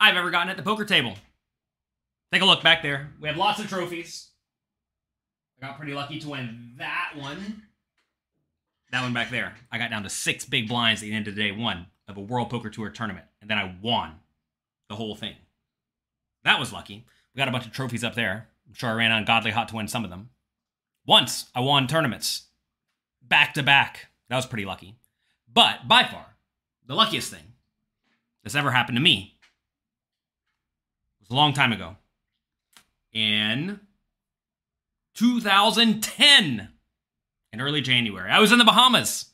I've ever gotten at the poker table. Take a look back there. We have lots of trophies. I got pretty lucky to win that one. That one back there. I got down to six big blinds at the end of day one of a World Poker Tour tournament. And then I won the whole thing. That was lucky. We got a bunch of trophies up there. I'm sure I ran on Godly Hot to win some of them. Once I won tournaments back to back. That was pretty lucky. But by far, the luckiest thing that's ever happened to me a long time ago. In 2010, in early January, I was in the Bahamas.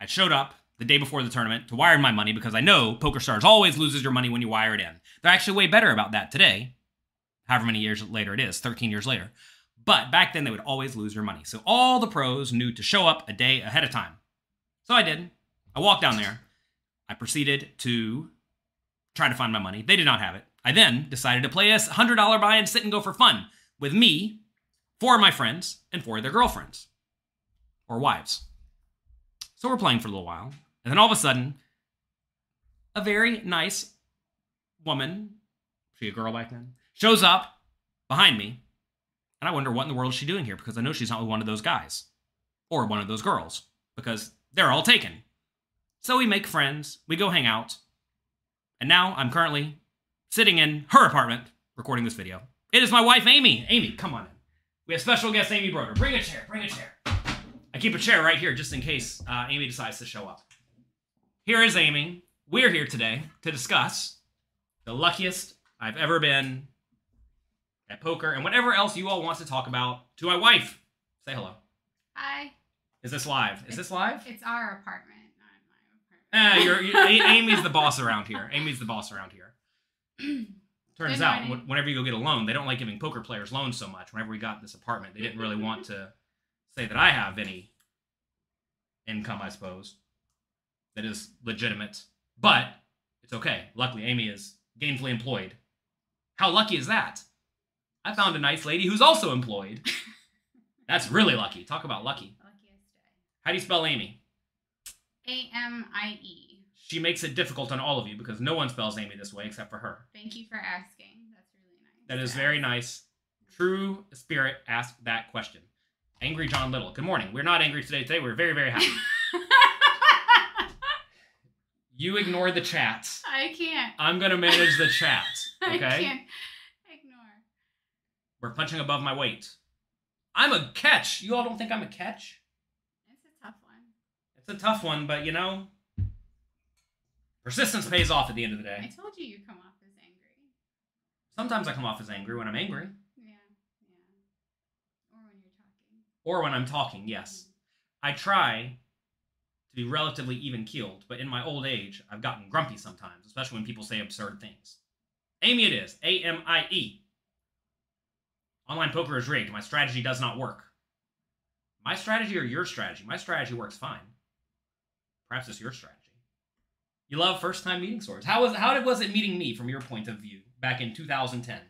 I showed up the day before the tournament to wire my money because I know PokerStars always loses your money when you wire it in. They're actually way better about that today, however many years later it is, 13 years later. But back then, they would always lose your money. So all the pros knew to show up a day ahead of time. So I did. I walked down there. I proceeded to try to find my money. They did not have it. I then decided to play a $100 buy and sit and go for fun with me, four of my friends, and four of their girlfriends or wives. So we're playing for a little while. And then all of a sudden, a very nice woman, she a girl back then, shows up behind me and I wonder what in the world is she doing here because I know she's not with one of those guys or one of those girls because they're all taken. So we make friends, we go hang out, and now I'm currently sitting in her apartment recording this video. It is my wife, Amy. Amy, come on in. We have special guest Amy Broder. Bring a chair, bring a chair. I keep a chair right here just in case uh, Amy decides to show up. Here is Amy. We're here today to discuss the luckiest I've ever been at poker, and whatever else you all want to talk about to my wife. Say hello. Hi. Is this live? Is this live? It's our apartment, Eh, you're, you Amy's the boss around here. Amy's the boss around here. Turns out, wh- whenever you go get a loan, they don't like giving poker players loans so much. Whenever we got this apartment, they didn't really want to say that I have any income, I suppose, that is legitimate. But it's okay. Luckily, Amy is gainfully employed. How lucky is that? I found a nice lady who's also employed. That's really lucky. Talk about lucky. Luckiest day. How do you spell Amy? A M I E. She makes it difficult on all of you because no one spells Amy this way except for her. Thank you for asking. That's really nice. That is to very nice. True spirit asked that question. Angry John Little. Good morning. We're not angry today. Today we're very, very happy. You ignore the chat. I can't. I'm gonna manage the chat. I Okay? can't ignore. We're punching above my weight. I'm a catch. You all don't think I'm a catch? It's a tough one. It's a tough one, but you know, persistence pays off at the end of the day. I told you you come off as angry. Sometimes I come off as angry when I'm angry, Yeah. Yeah. Or when you're talking. or when I'm talking. Yes, mm-hmm. I try to be relatively even keeled, but in my old age, I've gotten grumpy sometimes, especially when people say absurd things. Amy, it is A M I E. Online poker is rigged. My strategy does not work. My strategy or your strategy? My strategy works fine. Perhaps it's your strategy. You love first time meeting swords. How was how was it meeting me from your point of view back in 2010?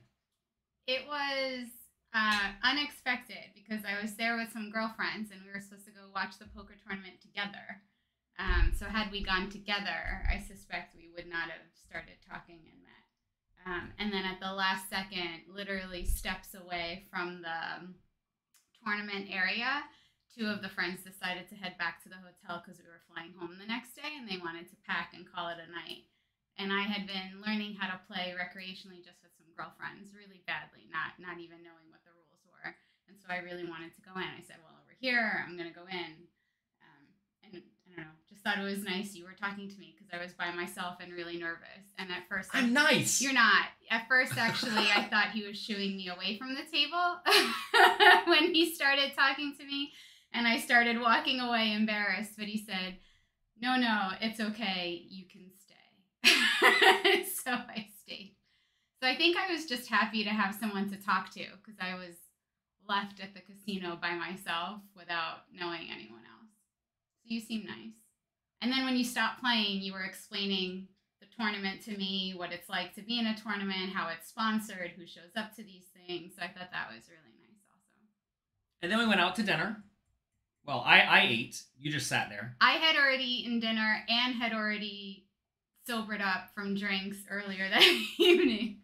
It was uh, unexpected because I was there with some girlfriends and we were supposed to go watch the poker tournament together. Um, so had we gone together, I suspect we would not have started talking and met. Um, and then at the last second, literally steps away from the um, tournament area, two of the friends decided to head back to the hotel because we were flying home the next day and they wanted to pack and call it a night. And I had been learning how to play recreationally just with some girlfriends really badly, not not even knowing what the rules were. And so I really wanted to go in. I said, "Well, over here, I'm gonna go in." Um, and I don't know, just thought it was nice you were talking to me because I was by myself and really nervous. And at first, I I'm nice. you're not. At first, actually, I thought he was shooing me away from the table when he started talking to me. And I started walking away embarrassed. But he said, No, no, it's okay. You can stay. so I stayed. So I think I was just happy to have someone to talk to because I was left at the casino by myself without knowing anyone else. So you seem nice. And then when you stopped playing, you were explaining the tournament to me, what it's like to be in a tournament, how it's sponsored, who shows up to these things. So I thought that was really nice also. And then we went out to dinner. Well, I, I ate. You just sat there. I had already eaten dinner and had already sobered up from drinks earlier that evening.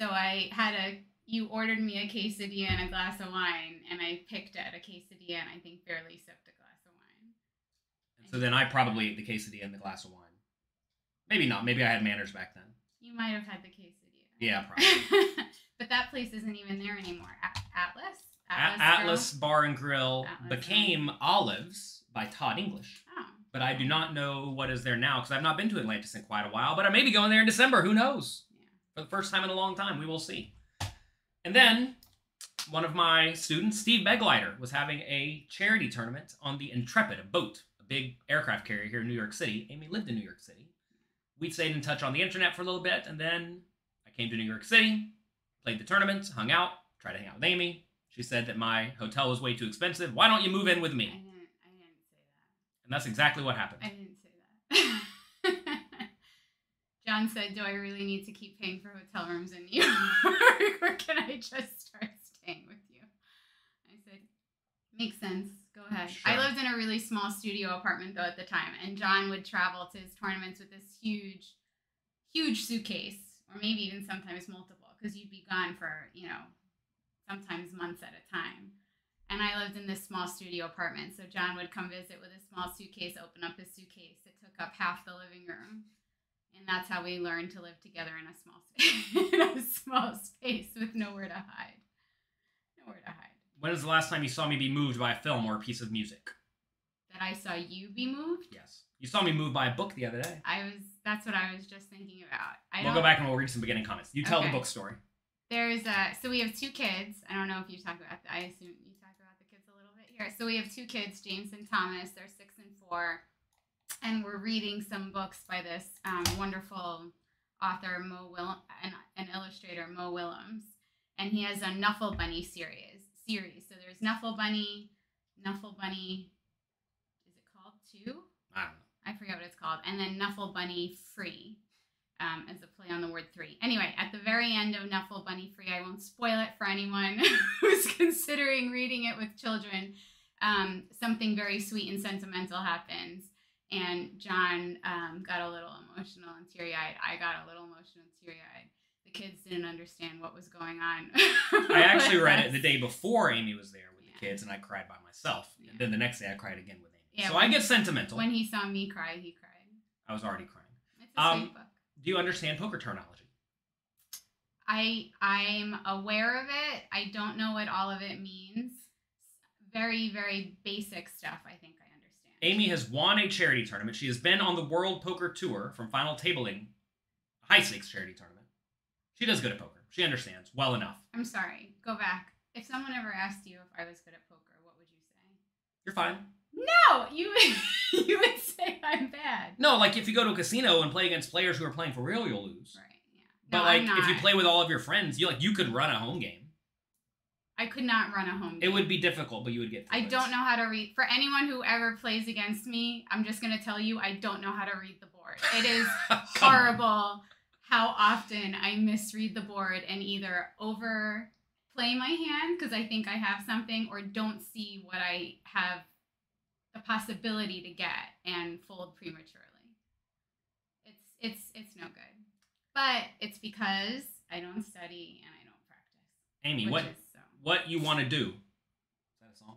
So I had a you ordered me a quesadilla and a glass of wine, and I picked at a quesadilla and I think barely sipped a glass of wine. So then I probably ate the quesadilla and the glass of wine. Maybe not. Maybe I had manners back then. You might have had the quesadilla. Yeah, probably. but that place isn't even there anymore. Atlas? Atlas Bar and Grill Atlas became Olives by Todd English. Oh. But I do not know what is there now because I've not been to Atlantis in quite a while. But I may be going there in December. Who knows? Yeah. For the first time in a long time. We will see. And then one of my students, Steve Beglider, was having a charity tournament on the Intrepid, a boat, a big aircraft carrier here in New York City. Amy lived in New York City. We stayed in touch on the internet for a little bit, and then I came to New York City, played the tournament, hung out, tried to hang out with Amy. She said that my hotel was way too expensive. Why don't you move in with I me? didn't, I didn't say that. And that's exactly what happened. I didn't say that. John said, Do I really need to keep paying for hotel rooms in New York? or can I just start staying with you? I said, Makes sense. Go ahead. Sure. I lived in a really small studio apartment though at the time, and John would travel to his tournaments with this huge, huge suitcase, or maybe even sometimes multiple, because you'd be gone for, you know, sometimes months at a time. And I lived in this small studio apartment. So John would come visit with a small suitcase, open up his suitcase. It took up half the living room. And that's how we learned to live together in a small space, in a small space with nowhere to hide. Nowhere to hide. When was the last time you saw me be moved by a film or a piece of music? That I saw you be moved. Yes. You saw me moved by a book the other day. I was. That's what I was just thinking about. I we'll don't, go back and we'll read some beginning comments. You tell Okay. the book story. There's a so we have two kids. I don't know if you talk about. I assume you talk about the kids a little bit here. So we have two kids, James and Thomas. They're six and four, and we're reading some books by this um, wonderful author Mo Will an, an illustrator Mo Willems, and he has a Knuffle Bunny series. Series. So there's Knuffle Bunny, Knuffle Bunny. Is it called two? I don't know. I forget what it's called, and then Knuffle Bunny Free, um, as a play on the word three. Anyway, at the very end of Knuffle Bunny Free, I won't spoil it for anyone who's considering reading it with children. Um, something very sweet and sentimental happens, and John um, got a little emotional and teary eyed. I got a little emotional and teary eyed. The kids didn't understand what was going on. I actually read it the day before Amy was there with the kids, and I cried by myself. Yeah. Then the next day, I cried again with Amy. Yeah, so I get sentimental. When he saw me cry, he cried. I was already crying. It's a Um, book. Do you understand poker terminology? I I'm aware of it. I don't know what all of it means. Very very basic stuff. I think I understand. Amy has won a charity tournament. She has been on the World Poker Tour from Final Tabling, a high stakes charity tournament. She does good at poker. She understands well enough. I'm sorry. Go back. If someone ever asked you if I was good at poker, what would you say? You're fine. No, you would, you would say I'm bad. No, like if you go to a casino and play against players who are playing for real, you'll lose. Right. Yeah. But no, like if you play with all of your friends, you like you could run a home game. I could not run a home. Game. It would be difficult, but you would get. I it. don't know how to read. For anyone who ever plays against me, I'm just gonna tell you I don't know how to read the board. It is Come on. horrible how often I misread the board and either overplay my hand because I think I have something or don't see what I have the possibility to get and fold prematurely. It's it's it's no good. But it's because I don't study and I don't practice. Amy, which what is so what you want to do? Is that a song?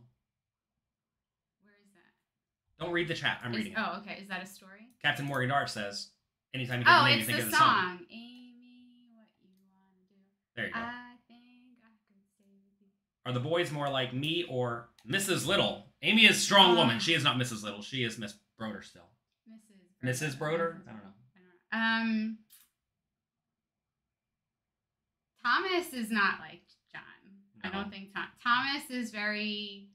where is that? Don't read the chat. I'm Is- reading it. oh, okay. Is that a story? Captain Morgan Dark says, anytime you think Oh, of name, you think the of the song. song. Amy, what you wanna do? There you go. I think I could stay with you. Are the boys more like me or Mrs. Little? Amy is a strong Uh, woman. She is not Mrs. Little. She is Miss Broder still. Mrs. Broder. Mrs. Broder? I don't know. I don't know. Um, Thomas is not like John. I don't think Tom- Thomas is very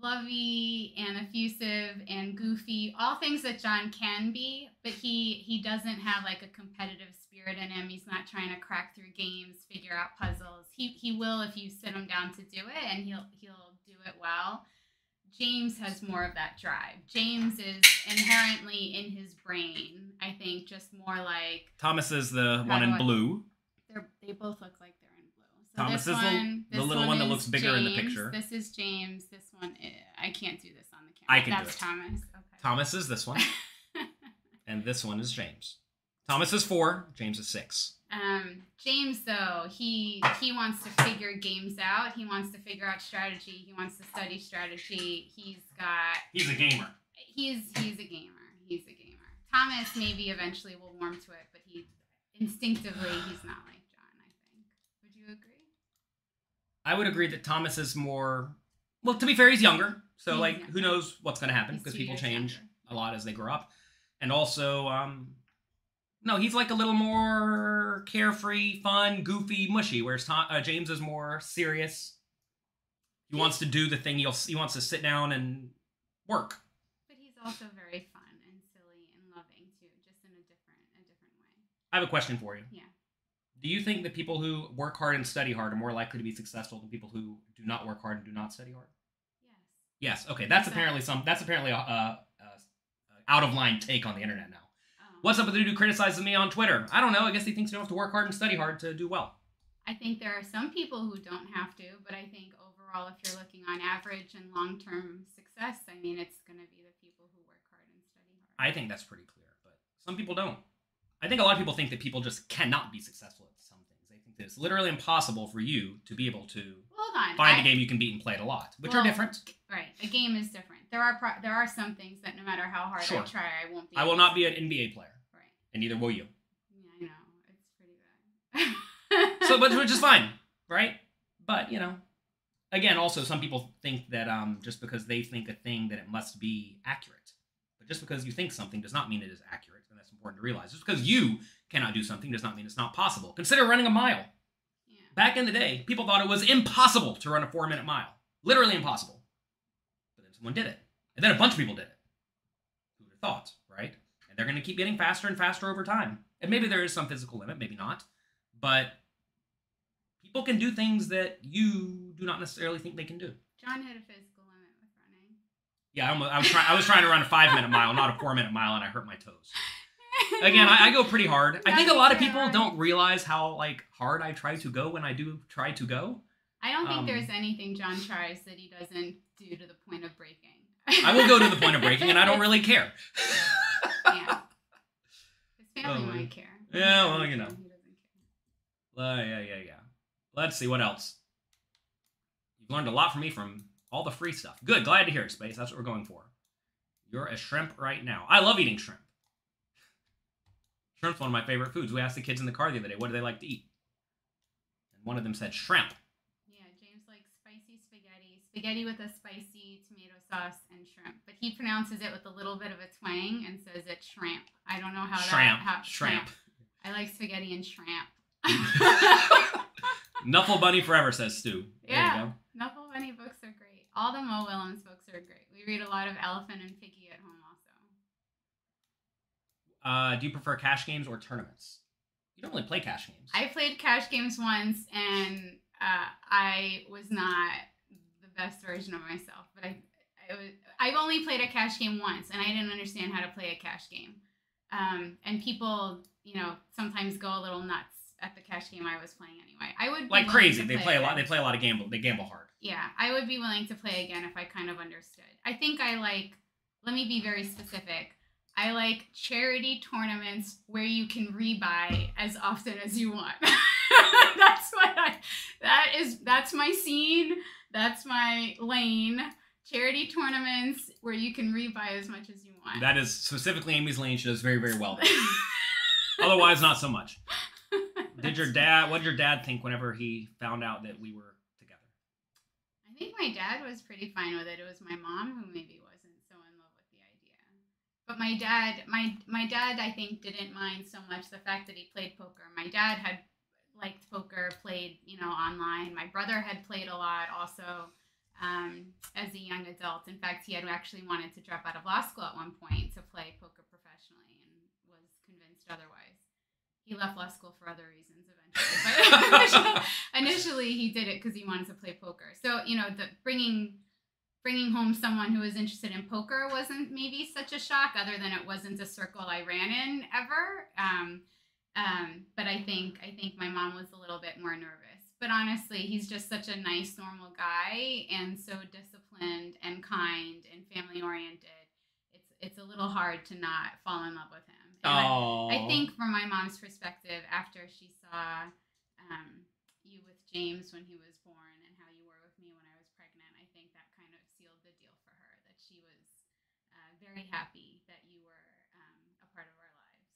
lovey and effusive and goofy, all things that John can be, but he he doesn't have like a competitive spirit in him. He's not trying to crack through games, figure out puzzles. He he will if you sit him down to do it and he'll he'll do it well. James has more of that drive. James is inherently in his brain, I think, just more like Thomas is the one in I- blue. they're they both look like they're in blue. So Thomas this is the- one, the little one that looks bigger in the picture. This is James. This one, eh, I can't do this on the camera. I can do That's it. Thomas. Okay. Thomas is this one. and this one is James. Thomas is four. James is six. Um, James though he he wants to figure games out. He wants to figure out strategy. He wants to study strategy. He's got He's a gamer. he's he's a gamer. He's a gamer. Thomas maybe eventually will warm to it, but he instinctively he's not like John. I think. Would you agree? I would agree that Thomas is more. Well, to be fair, he's younger, so He's like, younger. who knows what's going to happen because people change younger. a lot as they grow up, and also, um, no, he's like a little more carefree, fun, goofy, mushy. Whereas Tom, uh, James is more serious. He wants to do the thing. He'll, he wants to sit down and work. But he's also very fun and silly and loving too, just in a different a different way. I have a question for you. Yeah. Do you think that people who work hard and study hard are more likely to be successful than people who do not work hard and do not study hard? Yes. Yes. Okay. That's Exactly. apparently some. That's apparently a, a, a out of line take on the internet now. What's up with the dude who criticizes me on Twitter? I don't know. I guess he thinks you don't have to work hard and study hard to do well. I think there are some people who don't have to, but I think overall, if you're looking on average and long term success, I mean, it's going to be the people who work hard and study hard. I think that's pretty clear, but some people don't. I think a lot of people think that people just cannot be successful at some things. They think that it's literally impossible for you to be able to on. find I- a game you can beat and play it a lot, which are different. Right. A game is different. There are pro- there are some things that no matter how hard Sure. I try, I won't be. I will not be an NBA player, Right. and neither will you. Yeah, I know. It's pretty bad. So, but which is fine, right? But you know, again, also some people think that um, just because they think a thing that it must be accurate, but just because you think something does not mean it is accurate, and that's important to realize. Just because you cannot do something does not mean it's not possible. Consider running a mile. yeah. Back in the day, people thought it was impossible to run a four-minute mile, literally impossible. Someone did it, and then a bunch of people did it. Who would have thought, right? And they're going to keep getting faster and faster over time. And maybe there is some physical limit, maybe not, but people can do things that you do not necessarily think they can do. John hit a physical limit with running. Yeah, I, I was trying. I was trying to run a five-minute mile, not a four-minute mile, and I hurt my toes. Again, I, I go pretty hard. I think a lot of people don't realize how like hard I try to go when I do try to go. I don't think um, there's anything John tries that he doesn't do to the point of breaking. I will go to the point of breaking, and I don't really care. yeah. His family Oh, might care. yeah, well, you know. He doesn't care. Uh, yeah, yeah, yeah. Let's see what else. You've learned a lot from me from all the free stuff. Good, glad to hear it, Space. That's what we're going for. You're a shrimp right now. I love eating shrimp. Shrimp's one of my favorite foods. We asked the kids in the car the other day, what do they like to eat? And one of them said shrimp. Yeah, James likes spicy spaghetti, with a spicy tomato sauce and shrimp. But he pronounces it with a little bit of a twang and says it's shrimp. I don't know how Shrimp. that how, Shrimp. I like spaghetti and shrimp. Knuffle Bunny Forever, says Stu. There Yeah. you go. Knuffle Bunny books are great. All the Mo Willems books are great. We read a lot of Elephant and Piggie at home also. Uh, do you prefer cash games or tournaments? You don't really play cash games. I played cash games once and uh, I was not best version of myself, but I, I was, I've only played a cash game once and I didn't understand how to play a cash game. Um, and people, you know, sometimes go a little nuts at the cash game I was playing anyway. I would like crazy. to They play a lot. They play a lot of gamble. They gamble hard. Yeah, I would be willing to play again if I kind of understood. I think I like, let me be very specific. I like charity tournaments where you can rebuy as often as you want. that's what I, that is, that's my scene. That's my lane. Charity tournaments where you can rebuy as much as you want. That is specifically Amy's lane. She does very, very well. Otherwise, not so much. Did your dad? What did your dad think whenever he found out that we were together? I think my dad was pretty fine with it. It was my mom who maybe wasn't so in love with the idea. But my dad, my my dad, I think didn't mind so much the fact that he played poker. My dad had liked poker, played you know online. My brother had played a lot also um, as a young adult. In fact, he had actually wanted to drop out of law school at one point to play poker professionally and was convinced otherwise. He left law school for other reasons eventually, but initially, he did it because he wanted to play poker. So you know, the bringing bringing home someone who was interested in poker wasn't maybe such a shock, other than it wasn't a circle I ran in ever. Um, um, but I think I think my mom was a little bit more nervous. But honestly, he's just such a nice, normal guy, and so disciplined and kind and family oriented. It's it's a little hard to not fall in love with him. I-. I think from my mom's perspective, after she saw um, you with James when he was born and how you were with me when I was pregnant, I think that kind of sealed the deal for her. That she was uh, very happy that you were um, a part of our lives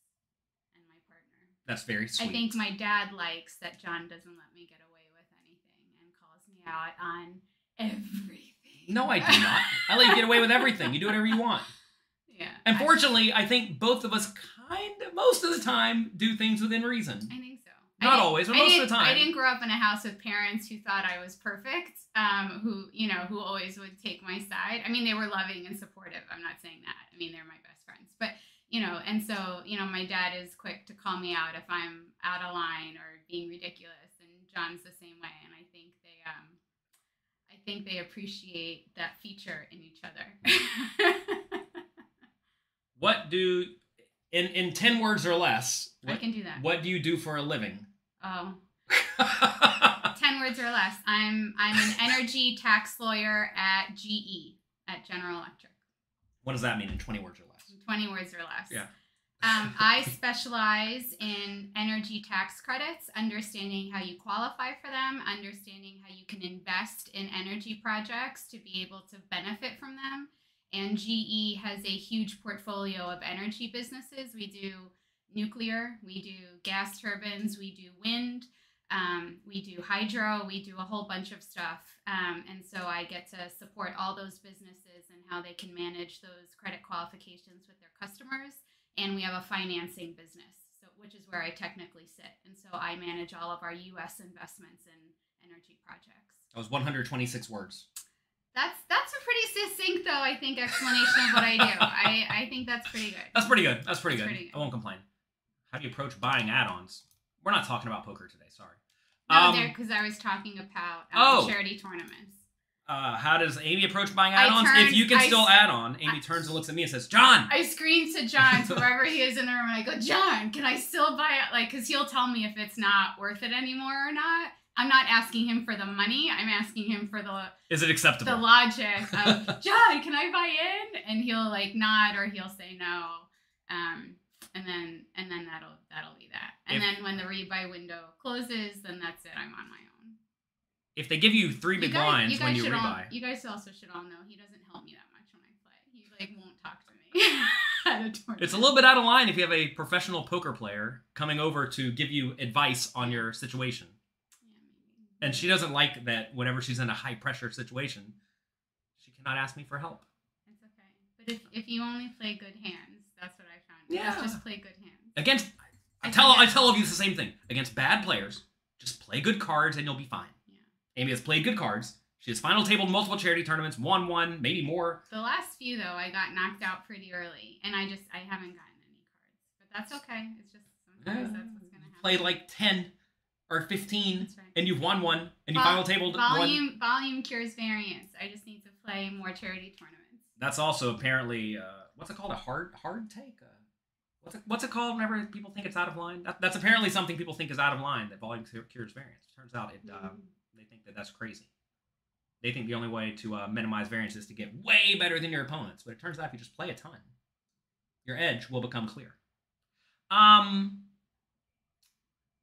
and my partner. That's very sweet. I think my dad likes that John doesn't let me get away with anything and calls me out on everything. No, I do not. I let you get away with everything. You do whatever you want. Yeah. Unfortunately, I- I think both of us kind of, most of the time, do things within reason. I think so. Not always, but I most of the time. I didn't grow up in a house with parents who thought I was perfect, um, who you know, who always would take my side. I mean, they were loving and supportive. I'm not saying that. I mean, they're my best friends, but you know, and so you know, my dad is quick to call me out if I'm out of line or being ridiculous, and John's the same way. And I think they, um, I think they appreciate that feature in each other. What do, in, in 10 words or less, I what, can do that. what do you do for a living? Oh. 10 words or less. I'm I'm an energy tax lawyer at GE at General Electric. what does that mean in 20 words or less? 20 words or less. Yeah. Um, I specialize in energy tax credits, understanding how you qualify for them, understanding how you can invest in energy projects to be able to benefit from them. And GE has a huge portfolio of energy businesses. We do nuclear, we do gas turbines, we do wind, um, we do hydro, we do a whole bunch of stuff. Um, and so I get to support all those businesses and how they can manage those credit qualifications with their customers. And we have a financing business, so which is where I technically sit. And so I manage all of our U.S. investments in energy projects. That was 126 words. That's that's a pretty succinct, though I think, explanation of what I do. I I think that's pretty good. That's pretty good. That's pretty, That's good. pretty good. I won't complain. How do you approach buying add-ons? We're not talking about poker today. Sorry. No, Um, there because I was talking about um, Oh. charity tournaments. uh, how does Amy approach buying add-ons? if you can I still add on, Amy I- turns and looks at me and says, "John." I scream to John, to wherever he is in the room, and I go, John, can I still buy it? Like, because he'll tell me if it's not worth it anymore or not. I'm not asking him for the money. I'm asking him for the Is it acceptable? the logic of John, can I buy in? And he'll like nod or he'll say no. Um, and then and then that'll that'll be that. And If- then when the rebuy window closes, then that's it. I'm on my own. if they give you three big you guys, blinds you guys when you should all, rebuy, you guys also should all know he doesn't help me that much when I play. He like won't talk to me at a tournament. it's a little bit out of line if you have a professional poker player coming over to give you advice on your situation. Yeah. And she doesn't like that whenever she's in a high pressure situation, she cannot ask me for help. It's okay. But if, if you only play good hands, that's what I found. Yeah. Just, just play good hands. Against I I tell I tell all of you the same thing. Against bad players, just play good cards and you'll be fine. Yeah. Amy has played good cards. She has final tabled multiple charity tournaments, won one, maybe more. The last few though, I got knocked out pretty early, and I just I haven't gotten any cards. But that's okay. It's just sometimes that's what's gonna happen. Played like ten or fifteen, right. and you've won one, and you Vol- final tabled one. volume volume cures variance. I just need to play more charity tournaments. That's also apparently uh, what's it called? A hard hard take. Uh, what's it, what's it called? Whenever people think it's out of line, that, that's apparently something people think is out of line. That volume cures variance. Turns out it uh, Mm. they think that that's crazy. They think the only way to uh, minimize variance is to get way better than your opponents. But it turns out if you just play a ton, your edge will become clear. Um,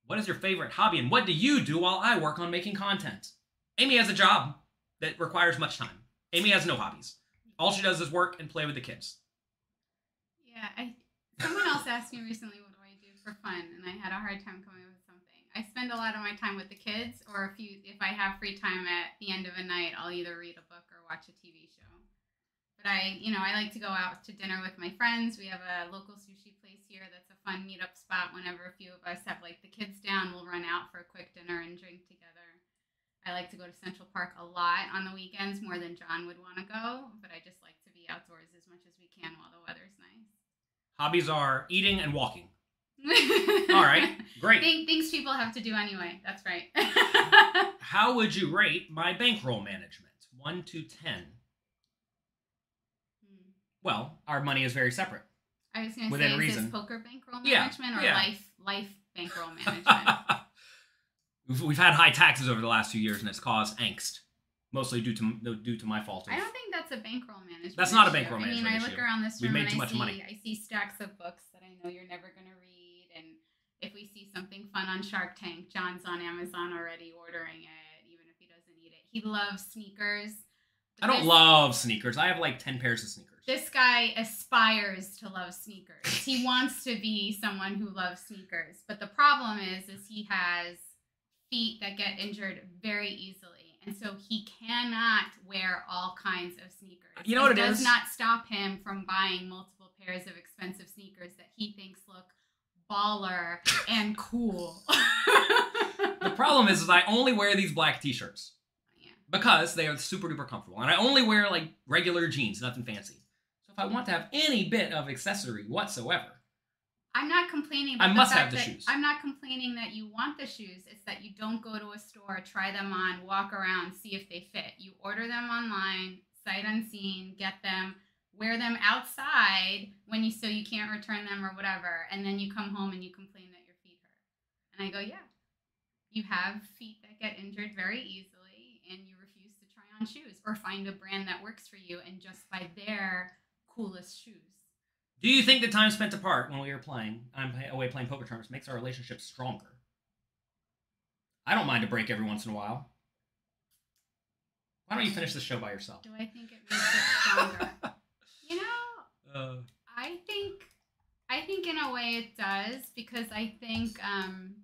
what is your favorite hobby, and what do you do while I work on making content? Amy has a job that requires much time. Amy has no hobbies. All she does is work and play with the kids. Yeah, I someone asked me recently what do I do for fun, and I had a hard time coming up with something. I spend a lot of my time with the kids, or if you if I have free time at the end of a night, I'll either read a book or watch a TV show. But I, you know, I like to go out to dinner with my friends. We have a local sushi place here that's a fun meetup spot. Whenever a few of us have like the kids down, we'll run out for a quick dinner and drink together. I like to go to Central Park a lot on the weekends, more than John would want to go. But I just like to be outdoors as much as we can while the weather's nice. Hobbies are eating and walking. All right, great. Things people have to do anyway. That's right. How would you rate my bankroll management? One to ten. Hmm. Well, our money is very separate. I was going to say, is reason. this poker bankroll Yeah, management or yeah. life life bankroll management? we've, we've had high taxes over the last few years, and it's caused angst. Mostly due to due to my fault. I don't think that's a bankroll management. That's not a issue. bankroll I mean, management I look around this room We made and too I much see money. I see stacks of books that I know you're never gonna read, and if we see something fun on Shark Tank, John's on Amazon already ordering it, even if he doesn't need it. He loves sneakers. I don't This- love sneakers. I have like ten pairs of sneakers. This guy aspires to love sneakers. He wants to be someone who loves sneakers. But the problem is is he has feet that get injured very easily. And so he cannot wear all kinds of sneakers. You know what it does is? not stop him from buying multiple pairs of expensive sneakers that he thinks look baller and cool. The problem is, is I only wear these black t-shirts Yeah. because they are super duper comfortable, and I only wear like regular jeans, nothing fancy. So if I want to have any bit of accessory whatsoever, I'm not complaining I must the have the that shoes. I'm not complaining that you want the shoes. It's that you don't go to a store, try them on, walk around, see if they fit. You order them online, sight unseen, get them, wear them outside when you so you can't return them or whatever, and then you come home and you complain that your feet hurt. And I go, yeah, you have feet that get injured very easily, and you refuse to try on shoes or find a brand that works for you and just buy their coolest shoes. Do you think the time spent apart when we were playing, I'm away playing poker tournaments, makes our relationship stronger? I don't mind a break every once in a while. Why don't you finish the show by yourself? Do I think it makes it stronger? you know, Uh, I think I think in a way it does because I think um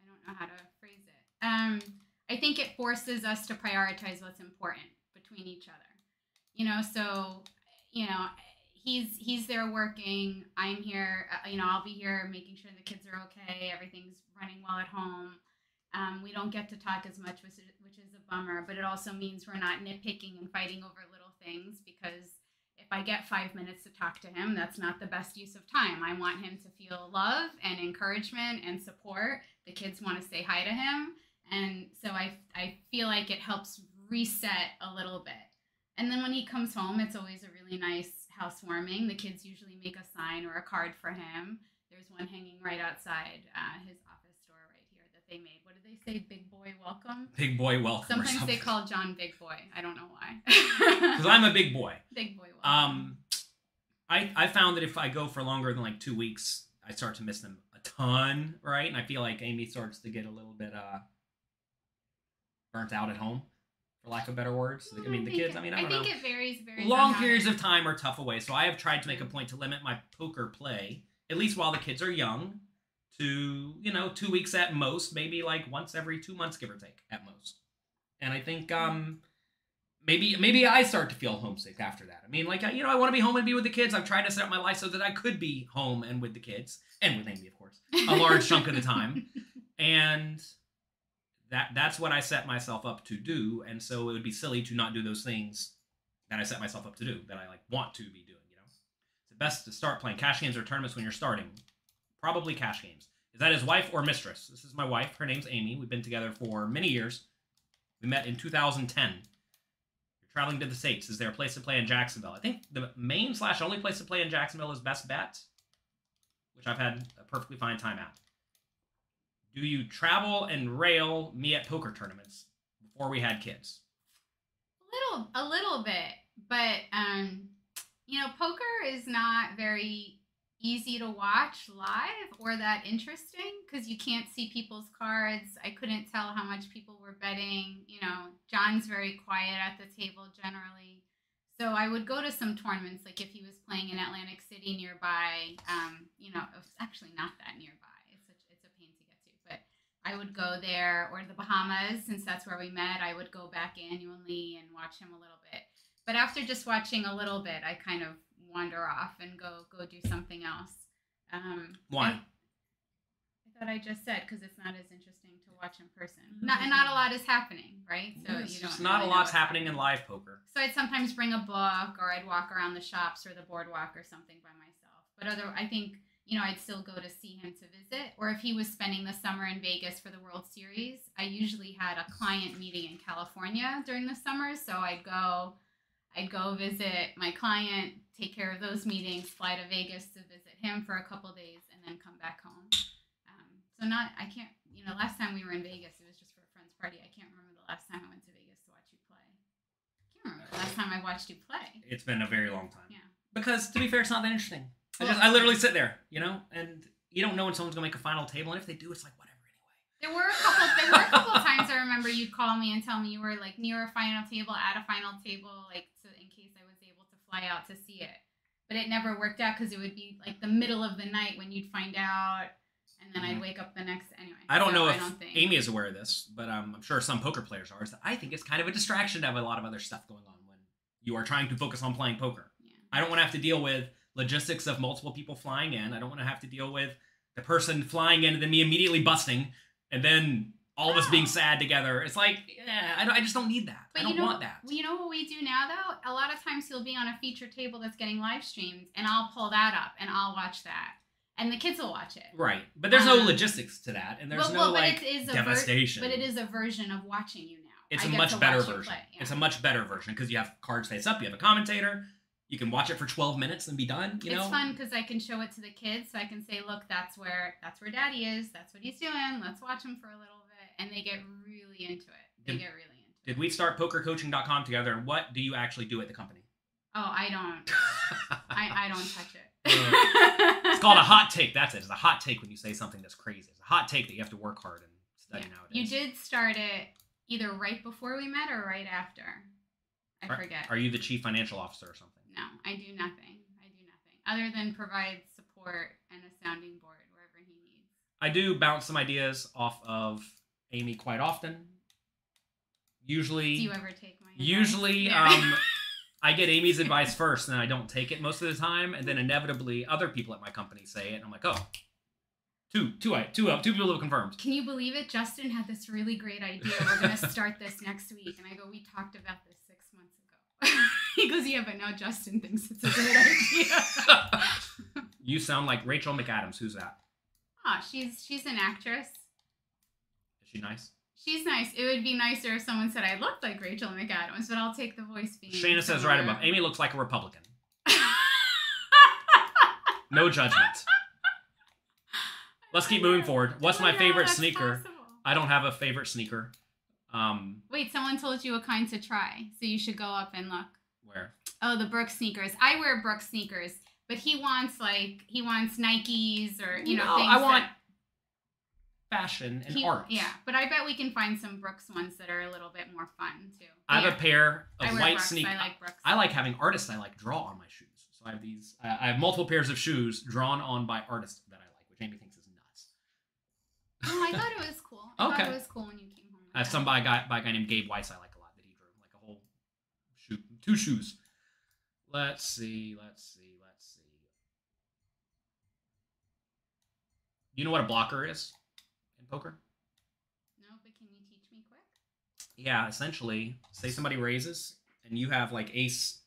I don't know how to phrase it. Um I think it forces us to prioritize what's important between each other. You know, so you know, he's he's there working, I'm here, uh, you know, I'll be here making sure the kids are okay, everything's running well at home. Um, we don't get to talk as much, which is, which is a bummer, but it also means we're not nitpicking and fighting over little things because if I get five minutes to talk to him, that's not the best use of time. I want him to feel love and encouragement and support. The kids want to say hi to him. And so I, I feel like it helps reset a little bit. And then when he comes home, it's always a really nice housewarming. The kids usually make a sign or a card for him. There's one hanging right outside uh, his office door right here that they made. What did they say? Big boy welcome? big boy welcome. Sometimes they call John Big Boy. I don't know why. because I'm a big boy. Big boy welcome. Um, I I found that if I go for longer than like two weeks, I start to miss them a ton, right? And I feel like Amy starts to get a little bit uh burnt out at home, for lack of better words. I mean, the kids. I mean, I don't know. I think know. it varies very Long periods of time are tough away, so I have tried to make a point to limit my poker play, at least while the kids are young, to you know two weeks at most, maybe like once every two months, give or take, at most. And I think um maybe maybe I start to feel homesick after that. I mean, like you know, I want to be home and be with the kids. I've tried to set up my life so that I could be home and with the kids and with Amy, of course, a large chunk of the time. And that that's what I set myself up to do. And so it would be silly to not do those things that I set myself up to do that I like want to be doing. You know, it's best to start playing cash games or tournaments when you're starting. Probably cash games. Is that his wife or mistress? This is my wife. Her name's Amy. We've been together for many years. We met in 2010. You're traveling to the states. Is there a place to play in Jacksonville? I think the main slash only place to play in Jacksonville is Best Bet, which I've had a perfectly fine time at. Do you travel and rail me at poker tournaments before we had kids? a little, a little bit, but um, you know, poker is not very easy to watch live or that interesting because you can't see people's cards. I couldn't tell how much people were betting. You know, John's very quiet at the table generally. So I would go to some tournaments, like if he was playing in Atlantic City nearby. Um, you know, it was actually not that nearby. It's a, it's a pain to get to, but I would go there or the Bahamas, since that's where we met. I would go back annually and watch him a little bit. But after just watching a little bit, I kind of wander off and go go do something else. Um, Why? I, I thought I just said because it's not as interesting to watch in person. Not and not a lot is happening, right? So Yeah, it's you don't. just not really a know lot's happening in live poker. so I'd sometimes bring a book or I'd walk around the shops or the boardwalk or something by myself. But other I think, you know, I'd still go to see him to visit. Or if he was spending the summer in Vegas for the World Series, I usually had a client meeting in California during the summer. So I'd go I'd go visit my client, take care of those meetings, fly to Vegas to visit him for a couple days, and then come back home. Um, so not, I can't, you know, last time we were in Vegas, it was just for a friend's party. I can't remember the last time I went to Vegas to watch you play. I can't remember the last time I watched you play. It's been a very long time. Yeah. Because to be fair, it's not that interesting. I just I literally sit there, you know, and you don't know when someone's gonna make a final table, and if they do, it's like whatever anyway. There were a couple. There were a couple times I remember you'd call me and tell me you were like near a final table, at a final table, like so in case I was able to fly out to see it. But it never worked out because it would be like the middle of the night when you'd find out, and then I'd Mhm. wake up the next anyway. I don't so know if don't. Amy is aware of this, but um, I'm sure some poker players are. That I think it's kind of a distraction to have a lot of other stuff going on when you are trying to focus on playing poker. Yeah. I don't want to have to deal with logistics of multiple people flying in. I don't want to have to deal with the person flying in and then me immediately busting, and then all of us being sad together. It's like, yeah, I, don't, I just don't need that. But I don't you know, want that. well, you know what we do now though? A lot of times you'll be on a feature table that's getting live streamed, and I'll pull that up and I'll watch that, and the kids will watch it. Right, but there's no Um, logistics to that, and there's well, no well, like but it is a ver- devastation. but it is a version of watching you now. It's I a much better version. play, yeah. It's a much better version because you have cards face up. You have a commentator. You can watch it for 12 minutes and be done. You know it's fun because I can show it to the kids, so I can say, "Look, that's where that's where Daddy is. That's what he's doing. Let's watch him for a little bit," and they get really into it. They Did- get really into it. Did we start pokercoaching.com together? And what do you actually do at the company? Oh, I don't. I, I don't touch it. it's called a hot take. That's it. It's a hot take when you say something that's crazy. It's a hot take that you have to work hard and study Yeah. nowadays. You did start it either right before we met or right after. I Are- forget. Are you the chief financial officer or something? No, I do nothing. I do nothing other than provide support and a sounding board wherever he needs. I do bounce some ideas off of Amy quite often. Usually, Do you ever take my? advice? usually um i get amy's advice first and i don't take it most of the time and then inevitably other people at my company say it and i'm like oh two two I- two up two people have confirmed Can you believe it? Justin had this really great idea. We're gonna start this next week, and I go, we talked about this six months ago. he goes, yeah, but now Justin thinks it's a great idea. you sound like rachel mcadams who's that Ah, she's she's an actress. is she nice She's nice. It would be nicer if someone said I looked like Rachel McAdams, but I'll take the voice being. shayna says right above amy looks like a republican no judgment let's keep moving forward what's Oh my favorite sneaker possible. i don't have a favorite sneaker um Wait, someone told you what kind to try, so you should go up and look. Where Oh, the Brooks sneakers. I wear Brooks sneakers, but he wants like he wants Nikes or you know No, things I want that fashion and he, art Yeah, but I bet we can find some Brooks ones that are a little bit more fun too. I have yeah, a pair of white sneakers. I like Brooks. I like having artists I like draw on my shoes. So I have these. I I have multiple pairs of shoes drawn on by artists that I like, which Amy thinks is nuts. Oh, I thought it was cool. I Okay. thought it was cool when you came home. I have some by a guy by a guy named Gabe Weiss I like a lot that he drew like a whole shoe, two shoes. Let's see. Let's see. Let's see. You know what a blocker is in poker? No, but can you teach me quick? Yeah, essentially, say somebody raises and you have like ace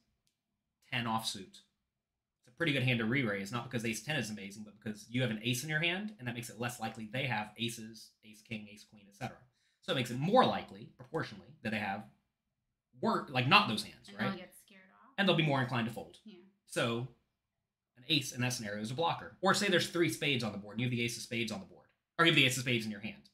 10 offsuit. It's a pretty good hand to re raise, not because ace 10 is amazing, but because you have an ace in your hand, and that makes it less likely they have aces, ace king, ace queen, etc. So it makes it more likely, proportionally, that they have work like not those hands, And right? they'll get scared off. And they'll be more inclined to fold. yeah. So an ace in that scenario is a blocker. Or say there's three spades on the board, and you have the ace of spades on the board. Or you have the ace of spades in your hand.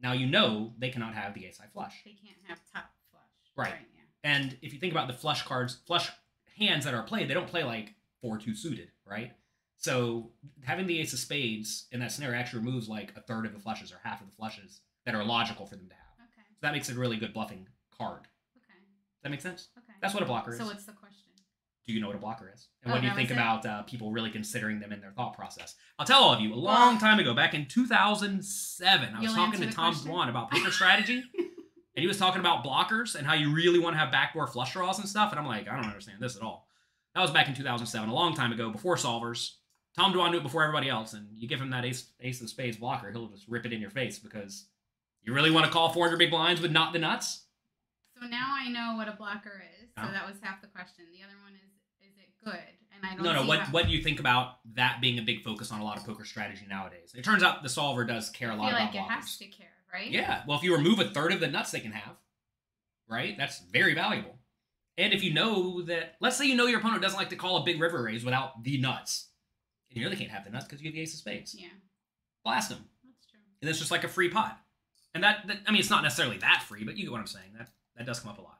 Now you know they cannot have the ace high flush. They can't have top flush. Right. yeah. And if you think about the flush cards, flush hands that are played, they don't play like four two suited, right? So having the ace of spades in that scenario actually removes like a third of the flushes or half of the flushes that are logical for them to have. Okay. So that makes it a really good bluffing card. That make sense? Okay. That's what a blocker is. So what's the question? do you know what a blocker is? And Oh, what do you think about uh, people really considering them in their thought process? I'll tell all of you, a long time ago, back in 2007, I was You'll talking to Tom question? Dwan about poker strategy, and he was talking about blockers and how you really want to have backdoor flush draws and stuff. And I'm like, I don't understand this at all. That was back in 2007, a long time ago, before solvers. Tom Dwan knew it before everybody else, and you give him that ace, ace of spades blocker, he'll just rip it in your face because you really want to call 400 big blinds with not the nuts. So now I know what a blocker is. So that was half the question. The other one is, is it good? And I don't. No, no. What how- what do you think about that being a big focus on a lot of poker strategy nowadays? It turns out the solver does care a I lot feel about like it blockers. has to care, right? Yeah. Well, if you remove a third of the nuts they can have, right? That's very valuable. And if you know that, let's say you know your opponent doesn't like to call a big river raise without the nuts, and you know they can't have the nuts because you have the ace of spades. Yeah, Blast them, that's true. and it's just like a free pot. And that, that, I mean, it's not necessarily that free, but you get what I'm saying. That that does come up a lot.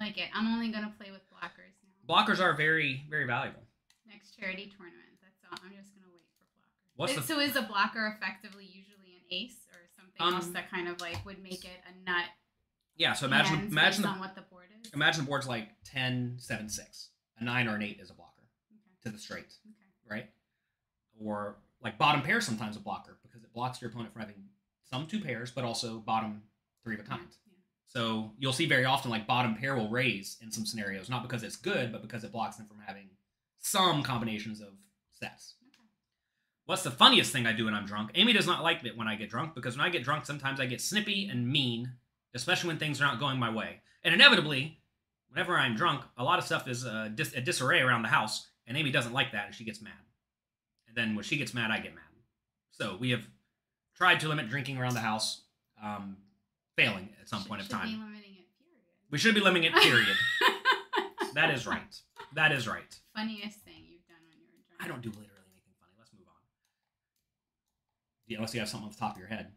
I like it. I'm only gonna play with blockers now. Blockers are very, very valuable. Next charity tournament. That's all. I'm just gonna wait for blockers. What's the- so is a blocker effectively usually an ace or something Um, else that kind of like would make it a nut? Yeah, so imagine imagine the, on what the board is. imagine the board's like 10, 7, 6. A 9 or an 8 is a blocker Okay. to the straight, Okay. right? Or like bottom pair sometimes a blocker because it blocks your opponent from having some two pairs, but also bottom three of a kind. Yeah. So you'll see very often like bottom pair will raise in some scenarios, not because it's good, but because it blocks them from having some combinations of sets. Okay. What's the funniest thing I do when I'm drunk? Amy does not like it when I get drunk because when I get drunk, sometimes I get snippy and mean, especially when things are not going my way. And inevitably, whenever I'm drunk, a lot of stuff is uh, dis- a disarray around the house, and Amy doesn't like that, and she gets mad. And then when she gets mad, I get mad. So we have tried to limit drinking around the house, um, failing at some Should- point of should Be time. limiting it. Period. We should be limiting it. Period. that is right. That is right. Funniest thing you've done when you were drunk. I don't do literally anything funny. Let's move on. Yeah, unless you have something off the top of your head.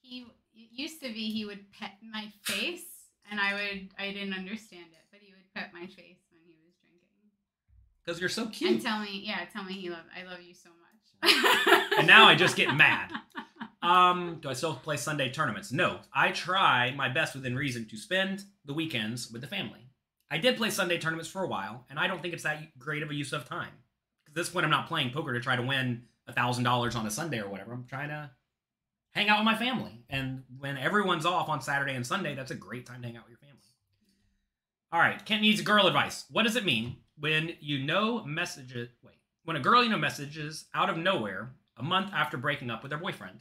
He it used to be he would pet my face, and I would I didn't understand it, but he would pet my face when he was drinking Because you're so cute. and tell me, yeah, tell me he loved. I love you so much. And now I just get mad. Um, do I still play Sunday tournaments? No. I try my best within reason to spend the weekends with the family. I did play Sunday tournaments for a while, and I don't think it's that great of a use of time. At this point, I'm not playing poker to try to win thousand dollars on a Sunday or whatever. I'm trying to hang out with my family. And when everyone's off on Saturday and Sunday, that's a great time to hang out with your family. All right, Kent needs girl advice. What does it mean when you know messages? Wait, when a girl you know messages out of nowhere a month after breaking up with her boyfriend?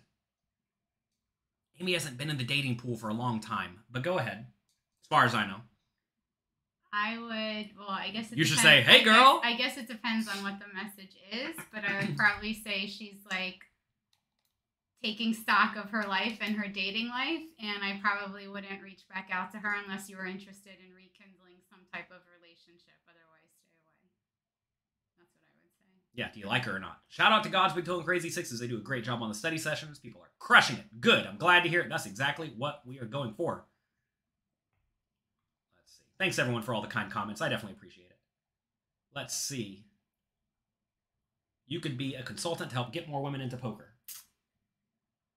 Amy hasn't been in the dating pool for a long time, but go ahead. As far as I know, I would, well, I guess it You should depends- say, "Hey, I guess- girl." I guess it depends on what the message is, but I would probably say she's like taking stock of her life and her dating life, and I probably wouldn't reach back out to her unless you were interested in rekindling some type of relationship. Otherwise, stay away. That's what I would say. Yeah. Do you like her or not? Shout out to God's Big Toe and Crazy Sixes. They do a great job on the study sessions. People are crushing it. Good. I'm glad to hear it. That's exactly what we are going for. Let's see. Thanks everyone for all the kind comments. I definitely appreciate it. Let's see. You could be a consultant to help get more women into poker.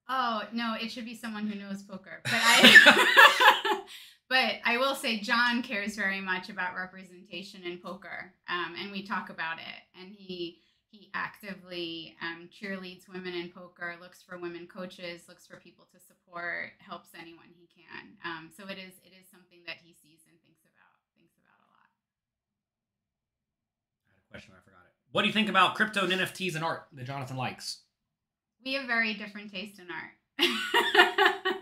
Oh no, it should be someone who knows poker. But I, but I will say John cares very much about representation in poker, um, and we talk about it. And he he actively um, cheerleads women in poker, looks for women coaches, looks for people to support, helps anyone he can. Um, so it is it is something that he sees and thinks about thinks about a lot. I had a question, I forgot it. What do you think about crypto and NFTs and art that Jonathan likes? We have very different taste in art.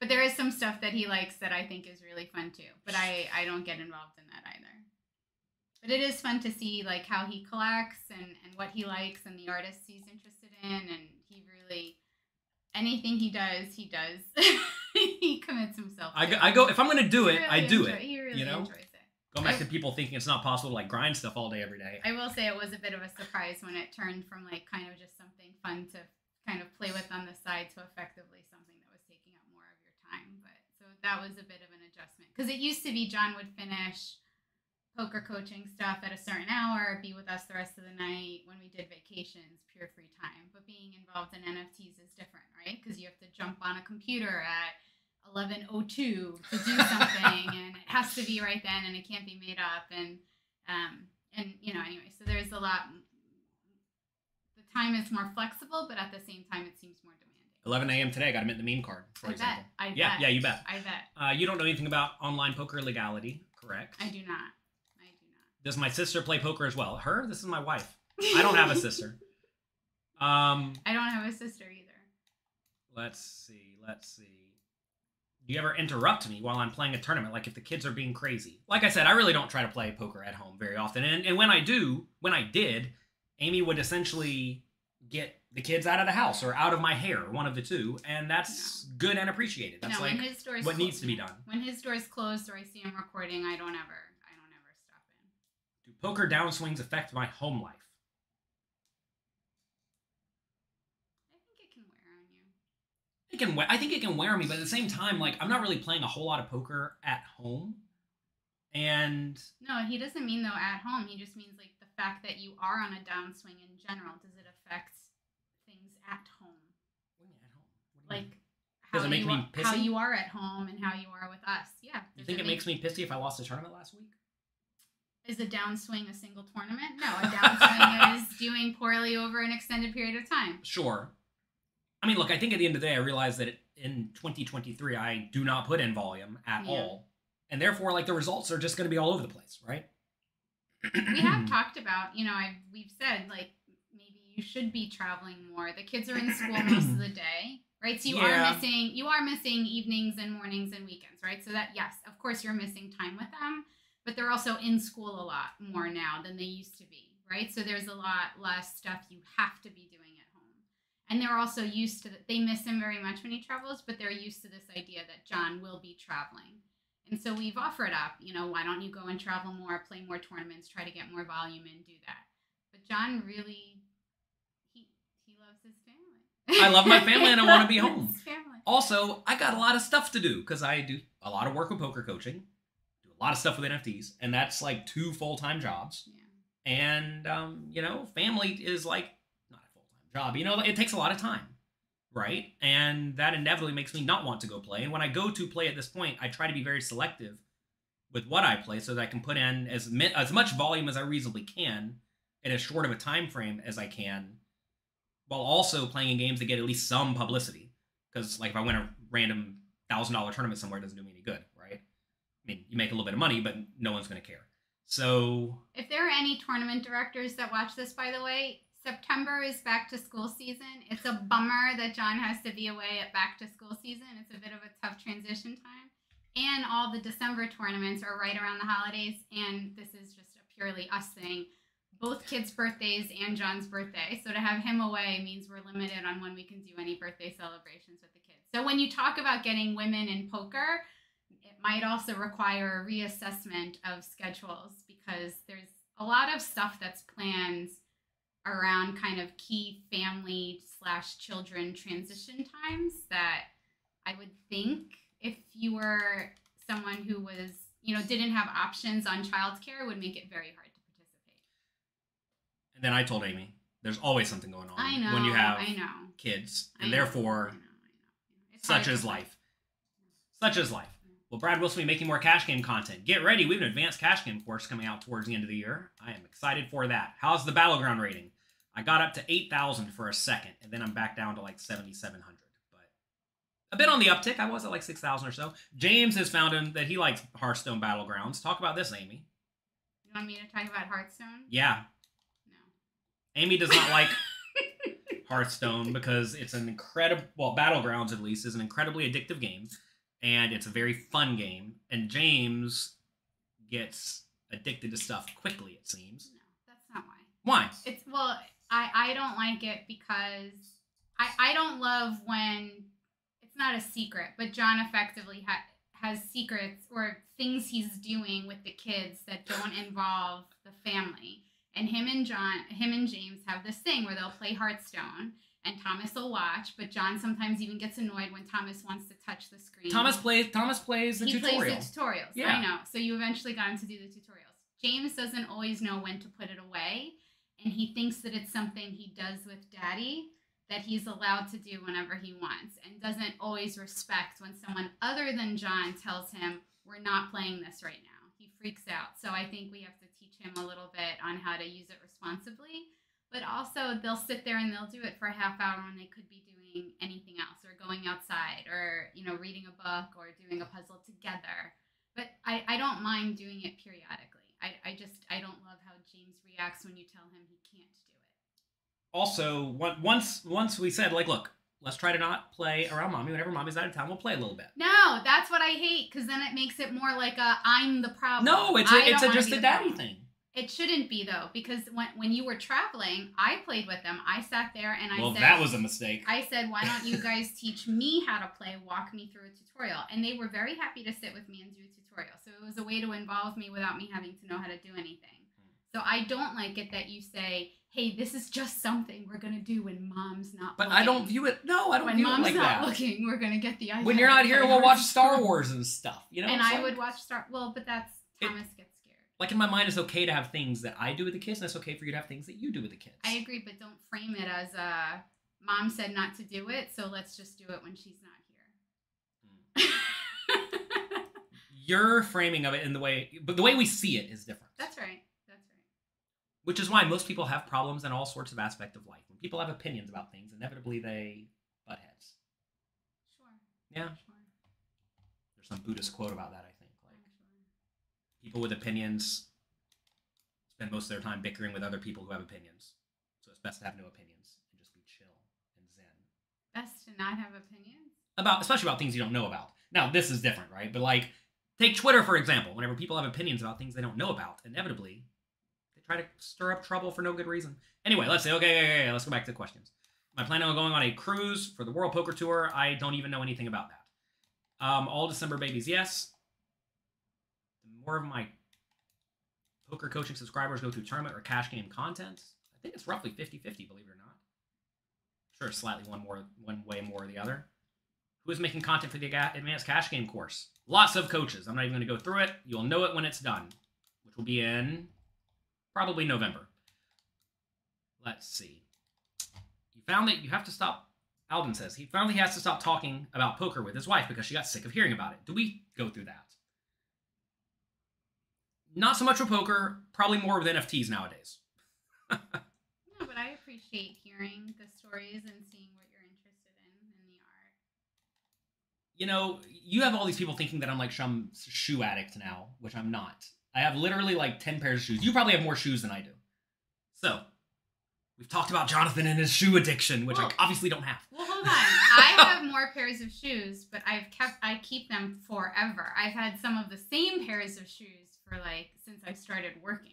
but there is some stuff that he likes that I think is really fun too. But I, I don't get involved in that either. But it is fun to see like how he collects and, and what he likes and the artists he's interested in and he really anything he does, he does. he commits himself. I go. I go if I'm going to do it, I do enjoy- it. He really you know? enjoys it. Going back to people thinking it's not possible to like grind stuff all day every day. I will say it was a bit of a surprise when it turned from like kind of just something fun to kind of play with on the side to effectively something that was taking up more of your time. But so that was a bit of an adjustment because it used to be John would finish poker coaching stuff at a certain hour, be with us the rest of the night when we did vacations, pure free time. But being involved in NFTs is different, right? Because you have to jump on a computer at 11:02 to do something, and it has to be right then, and it can't be made up, and um, and you know, anyway. So there's a lot. The time is more flexible, but at the same time, it seems more demanding. 11 a.m. today, I got to mint the meme card, for I example. bet. I Yeah, bet. yeah, you bet. I bet. Uh, you don't know anything about online poker legality, correct? I do not. I do Does my sister play poker as well? Her? This is my wife. I don't have a sister. Um, I don't have a sister either. let's see. Let's see. Do you ever interrupt me while I'm playing a tournament? Like if the kids are being crazy. Like I said, I really don't try to play poker at home very often. And, and when I do, when I did, Amy would essentially get the kids out of the house or out of my hair, one of the two, and that's good and appreciated. That's no, like when his what clo- needs to be done. When his door's closed or I see him recording, I don't ever, I don't ever stop in. Do poker downswings affect my home life? I think it can wear on you. It can. we- I think it can wear me, but at the same time, like I'm not really playing a whole lot of poker at home, and No, he doesn't mean though at home. He just means like the fact that you are on a downswing in general. Does it affect things at home? What do you mean at home? What do you mean? Like how Does it make you me are, how pissy? you are at home and how you are with us. Yeah. you think it make- makes me pissy if I lost a tournament last week? Is a downswing a single tournament? No, a downswing is doing poorly over an extended period of time. Sure. I mean, look, I think at the end of the day, I realized that in 2023, I do not put in volume at Yeah. all. And therefore, like, the results are just going to be all over the place, right? we have talked about, you know, I we've said like maybe you should be traveling more. The kids are in school most of the day, right? So you Yeah. are missing you are missing evenings and mornings and weekends, right? So that yes, of course you're missing time with them, but they're also in school a lot more now than they used to be, right? So there's a lot less stuff you have to be doing at home. And they're also used to that they miss him very much when he travels, but they're used to this idea that John will be traveling. And so we've offered up, you know, why don't you go and travel more, play more tournaments, try to get more volume and do that. But John really he he loves his family. I love my family and I wanna be home. Also, I got a lot of stuff to do because I do a lot of work with poker coaching, a lot of stuff with NFTs, and that's like two full time jobs. Yeah. And um, you know, family is like not a full time job. You know, it takes a lot of time, right? And that inevitably makes me not want to go play. And when I go to play at this point, I try to be very selective with what I play so that I can put in as mi- as much volume as I reasonably can in as short of a time frame as I can, while also playing in games that get at least some publicity. Because like if I win a random thousand dollar tournament somewhere, it doesn't do me any good? I mean, you make a little bit of money, but no one's going to care. So If there are any tournament directors that watch this, by the way, September is back to school season. It's a bummer that John has to be away at back to school season. It's a bit of a tough transition time. And all the December tournaments are right around the holidays. And this is just a purely us thing. Both kids' birthdays and John's birthday. So to have him away means we're limited on when we can do any birthday celebrations with the kids. So when you talk about getting women in poker, might also require a reassessment of schedules because there's a lot of stuff that's planned around kind of key family slash children transition times that I would think if you were someone who was, you know, didn't have options on childcare would make it very hard to participate. And then I told Amy, there's always something going on I know. when you have I know. kids, I and know, therefore, I know, I know. Such is life. Such is life. Well, Brad Wilson will be making more cash game content. Get ready. We have an advanced cash game course coming out towards the end of the year. I am excited for that. How's the Battleground rating? I got up to 8,000 for a second, and then I'm back down to like 7,700. But a bit on the uptick. I was at like 6,000 or so. James has found him that he likes Hearthstone Battlegrounds. Talk about this, Amy. You want me to talk about Hearthstone? Yeah, No. Amy does not like Hearthstone because it's an incredible, well, Battlegrounds at least is an incredibly addictive game, and it's a very fun game. And James gets addicted to stuff quickly. It seems. No, that's not why. Why? It's well, I I don't like it because I I don't love when it's not a secret, but John effectively ha- has secrets or things he's doing with the kids that don't involve the family. And him and John, him and James have this thing where they'll play Hearthstone, and Thomas will watch, but John sometimes even gets annoyed when Thomas wants to touch the screen. Thomas plays. Thomas plays the he tutorial. plays the tutorials. Yeah. I know. So you eventually got him to do the tutorials. James doesn't always know when to put it away, and he thinks that it's something he does with Daddy that he's allowed to do whenever he wants, and doesn't always respect when someone other than John tells him we're not playing this right now. He freaks out. So I think we have to teach him a little bit on how to use it responsibly. But also, they'll sit there and they'll do it for a half hour when they could be doing anything else, or going outside, or you know, reading a book, or doing a puzzle together. But I, I don't mind doing it periodically. I, I just I don't love how James reacts when you tell him he can't do it. Also, once once we said like, look, let's try to not play around mommy. Whenever mommy's out of town, we'll play a little bit. No, that's what I hate because then it makes it more like a I'm the problem. No, it's a, it's a, just a daddy problem. thing. It shouldn't be though, because when when you were traveling, I played with them. I sat there and I said Well, said, that was a mistake. I said, why don't you guys teach me how to play? Walk me through a tutorial, and they were very happy to sit with me and do a tutorial. So it was a way to involve me without me having to know how to do anything. Hmm. So I don't like it that you say, "Hey, this is just something we're gonna do when mom's not." But looking. I don't view it. No, I don't When view it mom's like not that. looking, we're gonna get the. When you're not here, we'll watch Star Wars and stuff. You know, and I would watch Star. Well, but that's It- Thomas gets scared. Like in my mind, it's okay to have things that I do with the kids, and it's okay for you to have things that you do with the kids. I agree, but don't frame it as a mom said not to do it, so let's just do it when she's not here. Your framing of it in the way, but the way we see it is different. that's right. That's right. Which is why most people have problems in all sorts of aspects of life. When people have opinions about things, inevitably they butt heads. Sure. Yeah. Sure. There's some Buddhist quote about that, I think. Like Sure. People with opinions spend most of their time bickering with other people who have opinions. So it's best to have no opinions and just be chill and zen. Best to not have opinions. About especially about things you don't know about. Now this is different, right? But like take Twitter for example. Whenever people have opinions about things they don't know about, inevitably they try to stir up trouble for no good reason. Anyway, let's say okay, okay, okay, let's go back to the questions. Am I planning on going on a cruise for the World Poker Tour? I don't even know anything about that. Um, all December babies, yes. More of my poker coaching subscribers go through tournament or cash game content, I think it's roughly 50-50, believe it or not. Sure, slightly one more one way more or the other. Who is making content for the advanced cash game course? Lots of coaches. I'm not even going to go through it. You'll know it when it's done, which will be in probably November. Let's see. You found that you have to stop. Alden says he he has to stop talking about poker with his wife because she got sick of hearing about it. Do we go through that? Not so much with poker, probably more with NFTs nowadays. No, but I appreciate hearing the stories and seeing what you're interested in in the art. you know, you have all these people thinking that I'm like some shoe addict now, which I'm not. I have literally like 10 pairs of shoes. You probably have more shoes than I do. So, we've talked about Jonathan and his shoe addiction, which I obviously don't have. Well, hold on. I have more pairs of shoes, but I've kept I keep them forever. I've had some of the same pairs of shoes for like since I started working.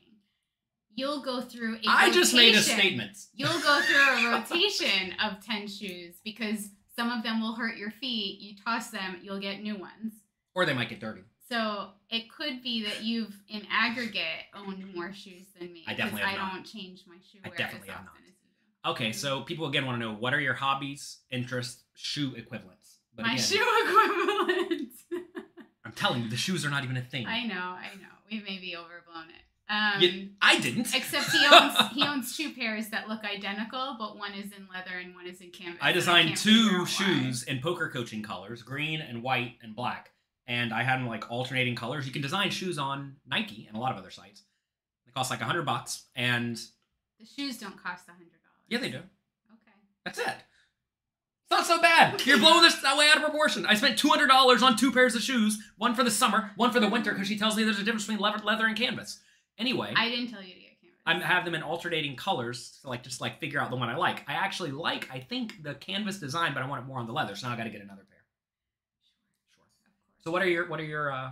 You'll go through a I just made a statement. You'll go through a rotation of 10 shoes because some of them will hurt your feet. You toss them, you'll get new ones. Or they might get dirty. So it could be that you've, in aggregate, owned more shoes than me. I definitely I not. don't change my shoe I wear definitely as have often not. as you do. Okay, so mm-hmm. people again want to know what are your hobbies, interests, shoe equivalents? But my again, shoe equivalent. Telling you, the shoes are not even a thing. I know, I know. We maybe overblown it. Um, You- I didn't. Except he owns he owns two pairs that look identical, but one is in leather and one is in canvas. I designed can't two shoes in poker coaching colors, green and white and black. And I had them like alternating colors. You can design shoes on Nike and a lot of other sites. They cost like a hundred bucks. And The shoes don't cost a hundred dollars. yeah, they do. Okay. That's it. It's not so bad. You're blowing this that way out of proportion. I spent two hundred dollars on two pairs of shoes, one for the summer, one for the winter, because she tells me there's a difference between leather, leather and canvas. Anyway, I didn't tell you to get canvas. I have them in alternating colors to like just like figure out the one I like. I actually like, I think, the canvas design, but I want it more on the leather, so now I got to get another pair. Sure. Of course. So what are your what are your uh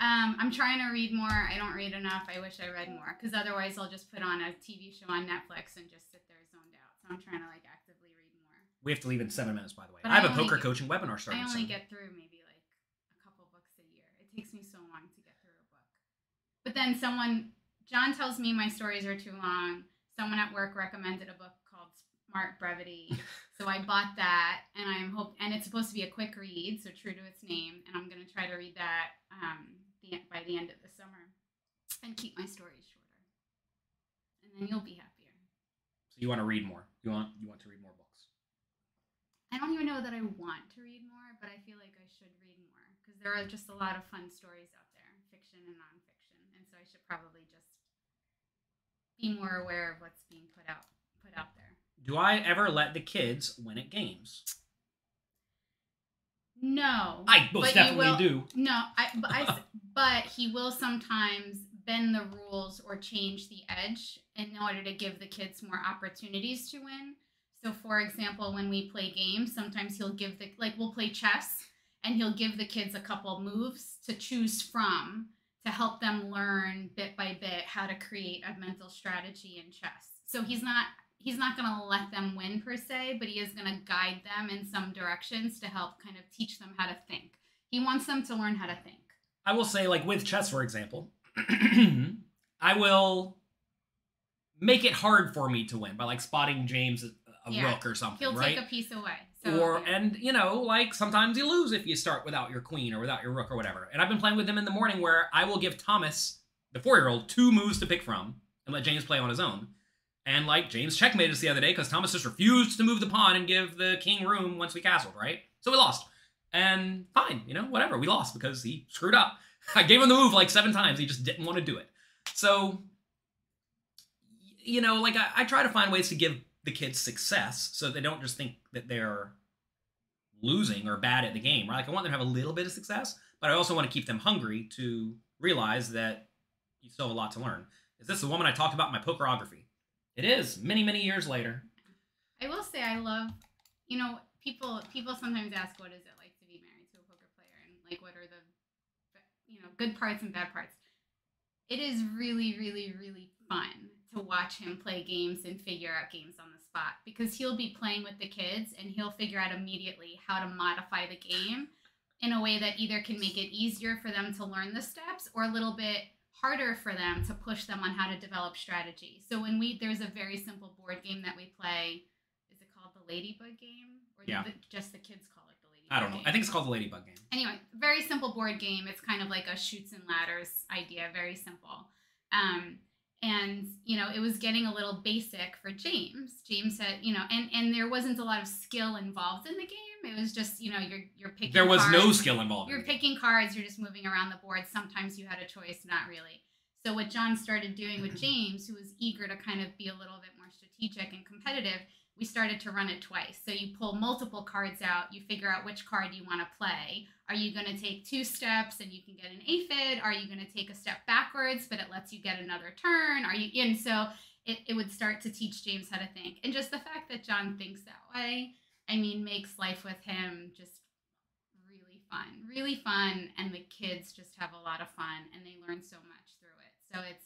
Um, I'm trying to read more. I don't read enough. I wish I read more because otherwise I'll just put on a TV show on Netflix and just sit there zoned out. So I'm trying to like actively read. We have to leave in seven minutes by the way. But I have I a poker get- coaching webinar starting. I only soon. get through maybe like a couple books a year. It takes me so long to get through a book. But then someone, John tells me my stories are too long. Someone at work recommended a book called Smart Brevity. so I bought that and I'm hope and it's supposed to be a quick read, so true to its name. And I'm gonna try to read that um, the, by the end of the summer and keep my stories shorter. And then you'll be happier. So you want to read more. You want you want to read more. I don't even know that I want to read more, but I feel like I should read more because there are just a lot of fun stories out there, fiction and nonfiction, and so I should probably just be more aware of what's being put out put out there. Do I ever let the kids win at games? No, I most but you definitely will- do. No, I but I but he will sometimes bend the rules or change the edge in order to give the kids more opportunities to win. So for example, when we play games, sometimes he'll give the like we'll play chess and he'll give the kids a couple moves to choose from to help them learn bit by bit how to create a mental strategy in chess. So he's not he's not going to let them win per se, but he is going to guide them in some directions to help kind of teach them how to think. He wants them to learn how to think. I will say, like with chess, for example, I will make it hard for me to win by like spotting James a, Yeah. rook or something, He'll right? take a piece away. So, or yeah. and you know like sometimes you lose if you start without your queen or without your rook or whatever and i've been playing with him in the morning where i will give thomas the four-year-old two moves to pick from and let james play on his own and like james checkmated us the other day because thomas just refused to move the pawn and give the king room once we castled right so we lost and fine you know whatever we lost because he screwed up i gave him the move like seven times he just didn't want to do it so you know like I, I try to find ways to give the kids success so they don't just think that they're losing or bad at the game right? Like i want them to have a little bit of success but i also want to keep them hungry to realize that you still have a lot to learn. Is this the woman i talked about in my pokerography? It is many many years later. I will say I love, you know, people people sometimes ask what is it like to be married to a poker player? And like what are the, you know, good parts and bad parts. It is really, really, really fun to watch him play games and figure out games on spot because he'll be playing with the kids and he'll figure out immediately how to modify the game in a way that either can make it easier for them to learn the steps or a little bit harder for them to push them on how to develop strategy. So when we there's a very simple board game that we play. Is it called the Ladybug game? Or Yeah. the, just the kids call it the Ladybug i don't know game? i think it's called the ladybug game anyway, very simple board game. It's kind of like a Chutes and Ladders idea, very simple. Um, and you know, it was getting a little basic for James. James said, you know, and and there wasn't a lot of skill involved in the game. It was just, you know, you're you're picking. there was no skill involved You're picking cards. You're just moving around the board. Sometimes you had a choice, not really. So what John started doing with James, who was eager to kind of be a little bit more strategic and competitive, we started to run it twice. So you pull multiple cards out, you figure out which card you want to play. Are you going to take two steps and you can get an aphid? Are you going to take a step backwards, but it lets you get another turn? Are you and so it, it would start to teach James how to think. And just the fact that John thinks that way, I mean, makes life with him just really fun. Really fun and the kids just have a lot of fun and they learn so much through it. So it's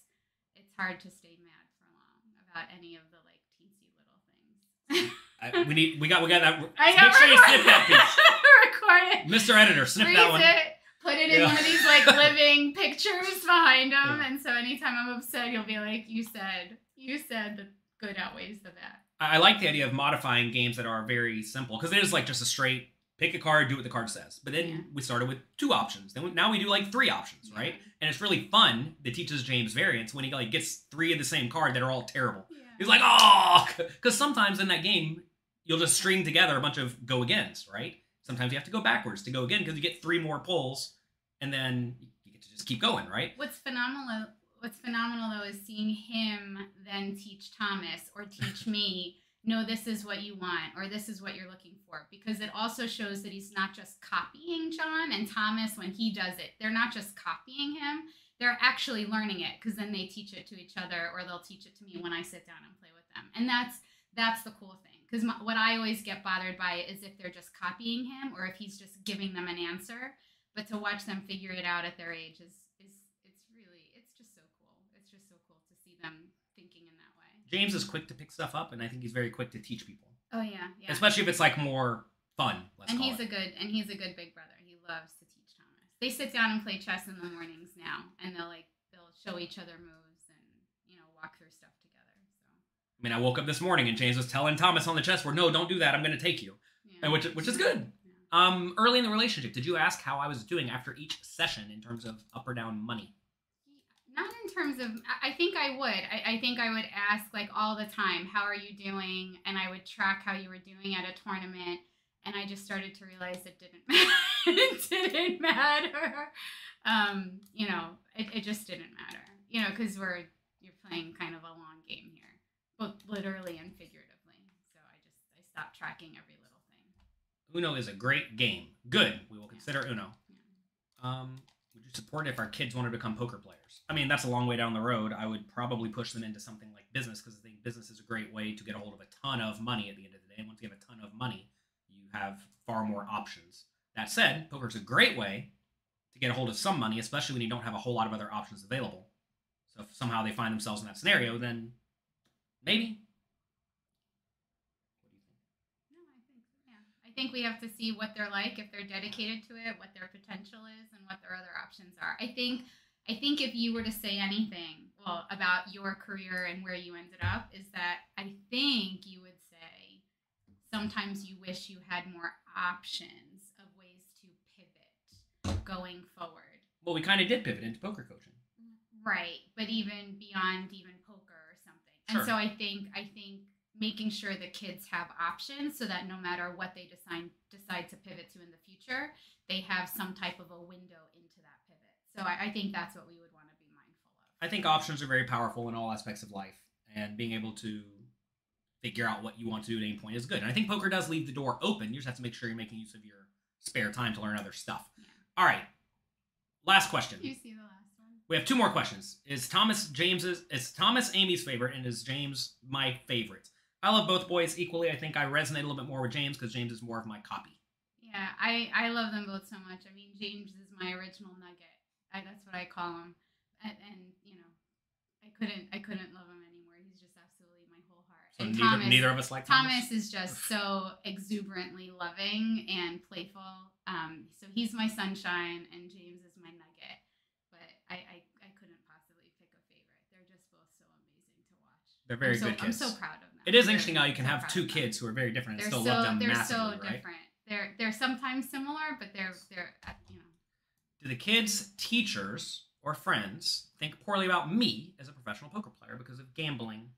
it's hard to stay mad for long about any of the like teensy little things. I, we need we got we got that I make sure you snip that piece record it. mr editor snip that one it, put it in Yeah. one of these like living pictures behind him, Yeah. and so anytime I'm upset, you'll be like, "You said, you said the good outweighs the bad." I I like the idea of modifying games that are very simple because it is like just a straight pick a card, do what the card says. But then Yeah. we started with two options. Then we, now we do like three options, right? And it's really fun that teaches James variance when he like gets three of the same card that are all terrible. Yeah. He's like, oh, because sometimes in that game you'll just string together a bunch of go agains, right? Sometimes you have to go backwards to go again because you get three more pulls, and then you get to just keep going, right? What's phenomenal what's phenomenal though is seeing him then teach Thomas or teach me, no, this is what you want or this is what you're looking for. Because it also shows that he's not just copying John and Thomas when he does it. They're not just copying him. They're actually learning it because then they teach it to each other or they'll teach it to me when I sit down and play with them. And that's that's the cool thing. Because what I always get bothered by is if they're just copying him or if he's just giving them an answer. But to watch them figure it out at their age is is it's really it's just so cool. It's just so cool to see them thinking in that way. James is quick to pick stuff up, and I think he's very quick to teach people, Oh yeah, yeah. especially if it's like more fun. Let's and he's it. a good and he's a good big brother. He loves to. They sit down and play chess in the mornings now, and they'll like they'll show each other moves and you know walk through stuff together. So I mean, I woke up this morning and James was telling Thomas on the chessboard, "No, don't do that. I'm going to take you." yeah. And which which is good. Yeah. Um, early in the relationship, did you ask how I was doing after each session in terms of up or down money? Not in terms of, I think I would. I, I think I would ask like all the time, how are you doing? And I would track how you were doing at a tournament. And I just started to realize it didn't matter. It didn't matter. Um, you know, it, it just didn't matter. You know, because we're, you're playing kind of a long game here, both literally and figuratively. So I just, I stopped tracking every little thing. Uno is a great game. Good. We will consider Uno. Yeah. Um, would you support it if our kids wanted to become poker players? I mean, that's a long way down the road. I would probably push them into something like business because I think business is a great way to get a hold of a ton of money at the end of the day. And once you have a ton of money, you have far more options. That said, poker is a great way to get a hold of some money, especially when you don't have a whole lot of other options available. So if somehow they find themselves in that scenario, then maybe. No, I think yeah. I think we have to see what they're like, if they're dedicated to it, what their potential is, and what their other options are. I think I think if you were to say anything, well, about your career and where you ended up, is that I think you would say sometimes you wish you had more options going forward. Well, we kind of did pivot into poker coaching. Right, but even beyond even poker or something. Sure. And so I think I think making sure the kids have options so that no matter what they decide decide to pivot to in the future, they have some type of a window into that pivot. So I, I think that's what we would want to be mindful of. I think options are very powerful in all aspects of life, and being able to figure out what you want to do at any point is good. And I think poker does leave the door open. You just have to make sure you're making use of your spare time to learn other stuff. Yeah. All right. Last question. You see the last one? We have two more questions. Is Thomas James's is Thomas Amy's favorite and is James my favorite? I love both boys equally. I think I resonate a little bit more with James because James is more of my copy. Yeah, I I love them both so much. I mean, James is my original nugget. I, that's what I call him. And, and you know, I couldn't I couldn't love him anymore. He's just absolutely my whole heart. So and neither, Thomas, neither of us like Thomas. Thomas is just so exuberantly loving and playful. Um, so he's my sunshine, and James is my nugget. But I, I, I couldn't possibly pick a favorite. They're just both so amazing to watch. They're very I'm so, good kids. I'm so proud of them. It is They're interesting how you can so have two kids who are very different and They're still so love them they're massively, so right? different. They're they're sometimes similar, but they're they're uh, you know. Do the kids' teachers or friends think poorly about me as a professional poker player because of gambling?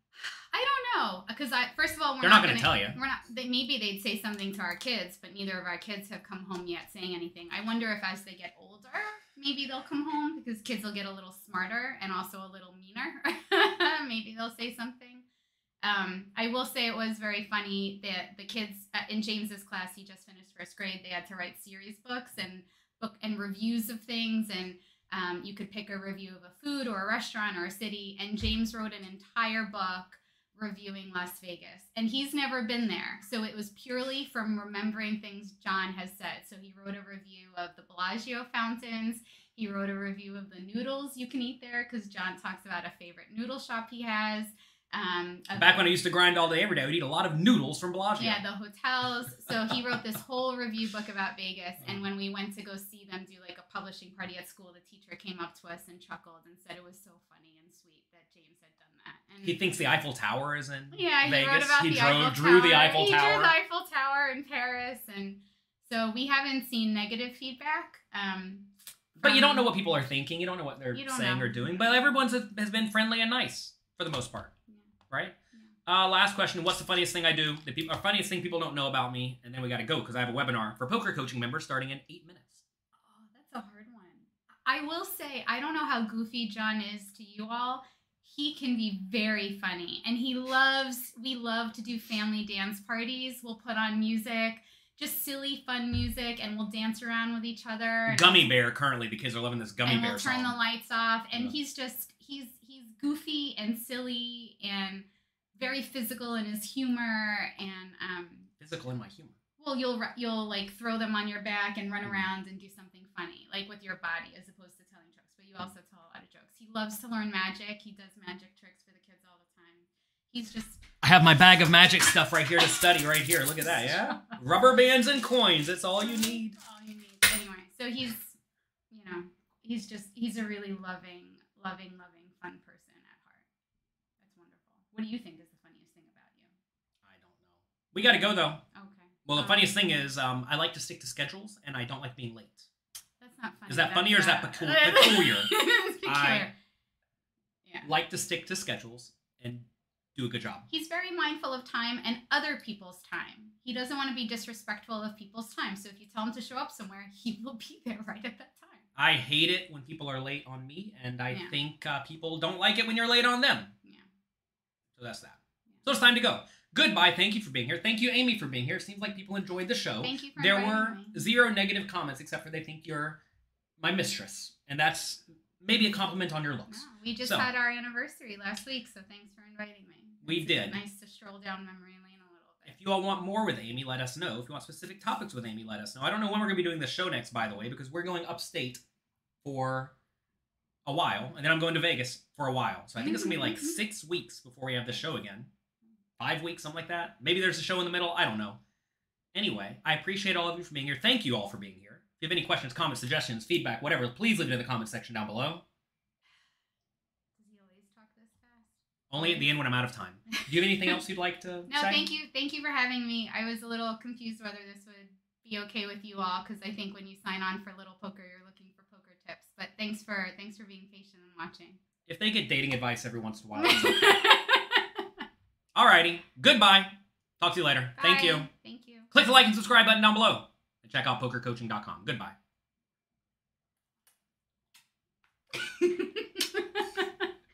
I don't know because I first of all we're They're not, not gonna tell you. We're not. They, maybe they'd say something to our kids, but neither of our kids have come home yet saying anything. I wonder if as they get older, maybe they'll come home because kids will get a little smarter and also a little meaner. maybe they'll say something. Um, I will say it was very funny that the kids uh, in James's class, he just finished first grade. They had to write series books and book and reviews of things, and um, you could pick a review of a food or a restaurant or a city. And James wrote an entire book reviewing Las Vegas, and he's never been there, so it was purely from remembering things John has said. So he wrote a review of the Bellagio fountains. He wrote a review of the noodles you can eat there because John talks about a favorite noodle shop he has. Um, Back when I used to grind all day every day, I would eat a lot of noodles from Bellagio. yeah, the hotels. So he wrote this whole review book about Vegas. And when we went to go see them do like a publishing party at school, the teacher came up to us and chuckled and said it was so funny and sweet that James had done that. And he thinks the Eiffel Tower is in yeah, he Vegas. wrote about he the drove, Eiffel drew Tower. the Eiffel he Tower. drew the Eiffel Tower in Paris, and so we haven't seen negative feedback. Um, But you don't know what people are thinking. You don't know what they're saying know. or doing. But everyone's has been friendly and nice for the most part, Yeah. right? Uh, last question: What's the funniest thing I do? The people, or funniest thing people don't know about me? And then we got to go because I have a webinar for poker coaching members starting in eight minutes. Oh, that's a hard one. I will say, I don't know how goofy John is to you all. He can be very funny, and he loves. We love to do family dance parties. We'll put on music, just silly, fun music, and we'll dance around with each other. Gummy Bear. Currently, the kids are loving this Gummy and Bear we'll turn song. the lights off and Yeah. he's just he's he's goofy and silly and very physical in his humor and um Physical in my humor. well you'll you'll like throw them on your back and run Mhm. around and do something funny like with your body as opposed to telling jokes but you also loves to learn magic he does magic tricks for the kids all the time he's just I have my bag of magic stuff right here to study. Right here. Look at that. Yeah. Rubber bands and coins. That's all you need. all you need anyway so he's you know he's just he's a really loving loving loving fun person at heart that's wonderful what do you think is the funniest thing about you I don't know. We got to go though. okay Well, the Um, funniest thing is, um, I like to stick to schedules, and I don't like being late. that's not funny Is that funny or is that peculiar? peculiar. I- yeah Like to stick to schedules and do a good job. he's very mindful of time and other people's time he doesn't want to be disrespectful of people's time so if you tell him to show up somewhere he will be there right at that time I hate it when people are late on me, and I Yeah. think uh, people don't like it when you're late on them. yeah So that's that. So it's time to go. Goodbye. Thank you for being here. Thank you, Amy, for being here. It seems like people enjoyed the show. thank you for there were me. zero negative comments except for they think you're my mistress, and that's maybe a compliment on your looks. No, we just So- had our anniversary last week, so thanks for inviting me. We did. Nice to stroll down memory lane a little bit. If you all want more with Amy, let us know. If you want specific topics with Amy, let us know. I don't know when we're going to be doing the show next, by the way, because we're going upstate for a while, and then I'm going to Vegas for a while. So I think it's going to be like Mhm. six weeks before we have the show again. Five weeks, something like that. Maybe there's a show in the middle. I don't know. Anyway, I appreciate all of you for being here. Thank you all for being here. If you have any questions, comments, suggestions, feedback, whatever, please leave it in the comments section down below. Does he always talk this fast? Only at the end when I'm out of time. Do you have anything else you'd like to No, say? thank you. Thank you for having me. I was a little confused whether this would be okay with you all because I think when you sign on for Little Poker, you're looking for poker tips. But thanks for thanks for being patient and watching. If they get dating advice every once in a while. Okay. Alrighty. Goodbye. Talk to you later. Bye. Thank you. Thank you. Click the like and subscribe button down below. Check out pokercoaching.com. Goodbye.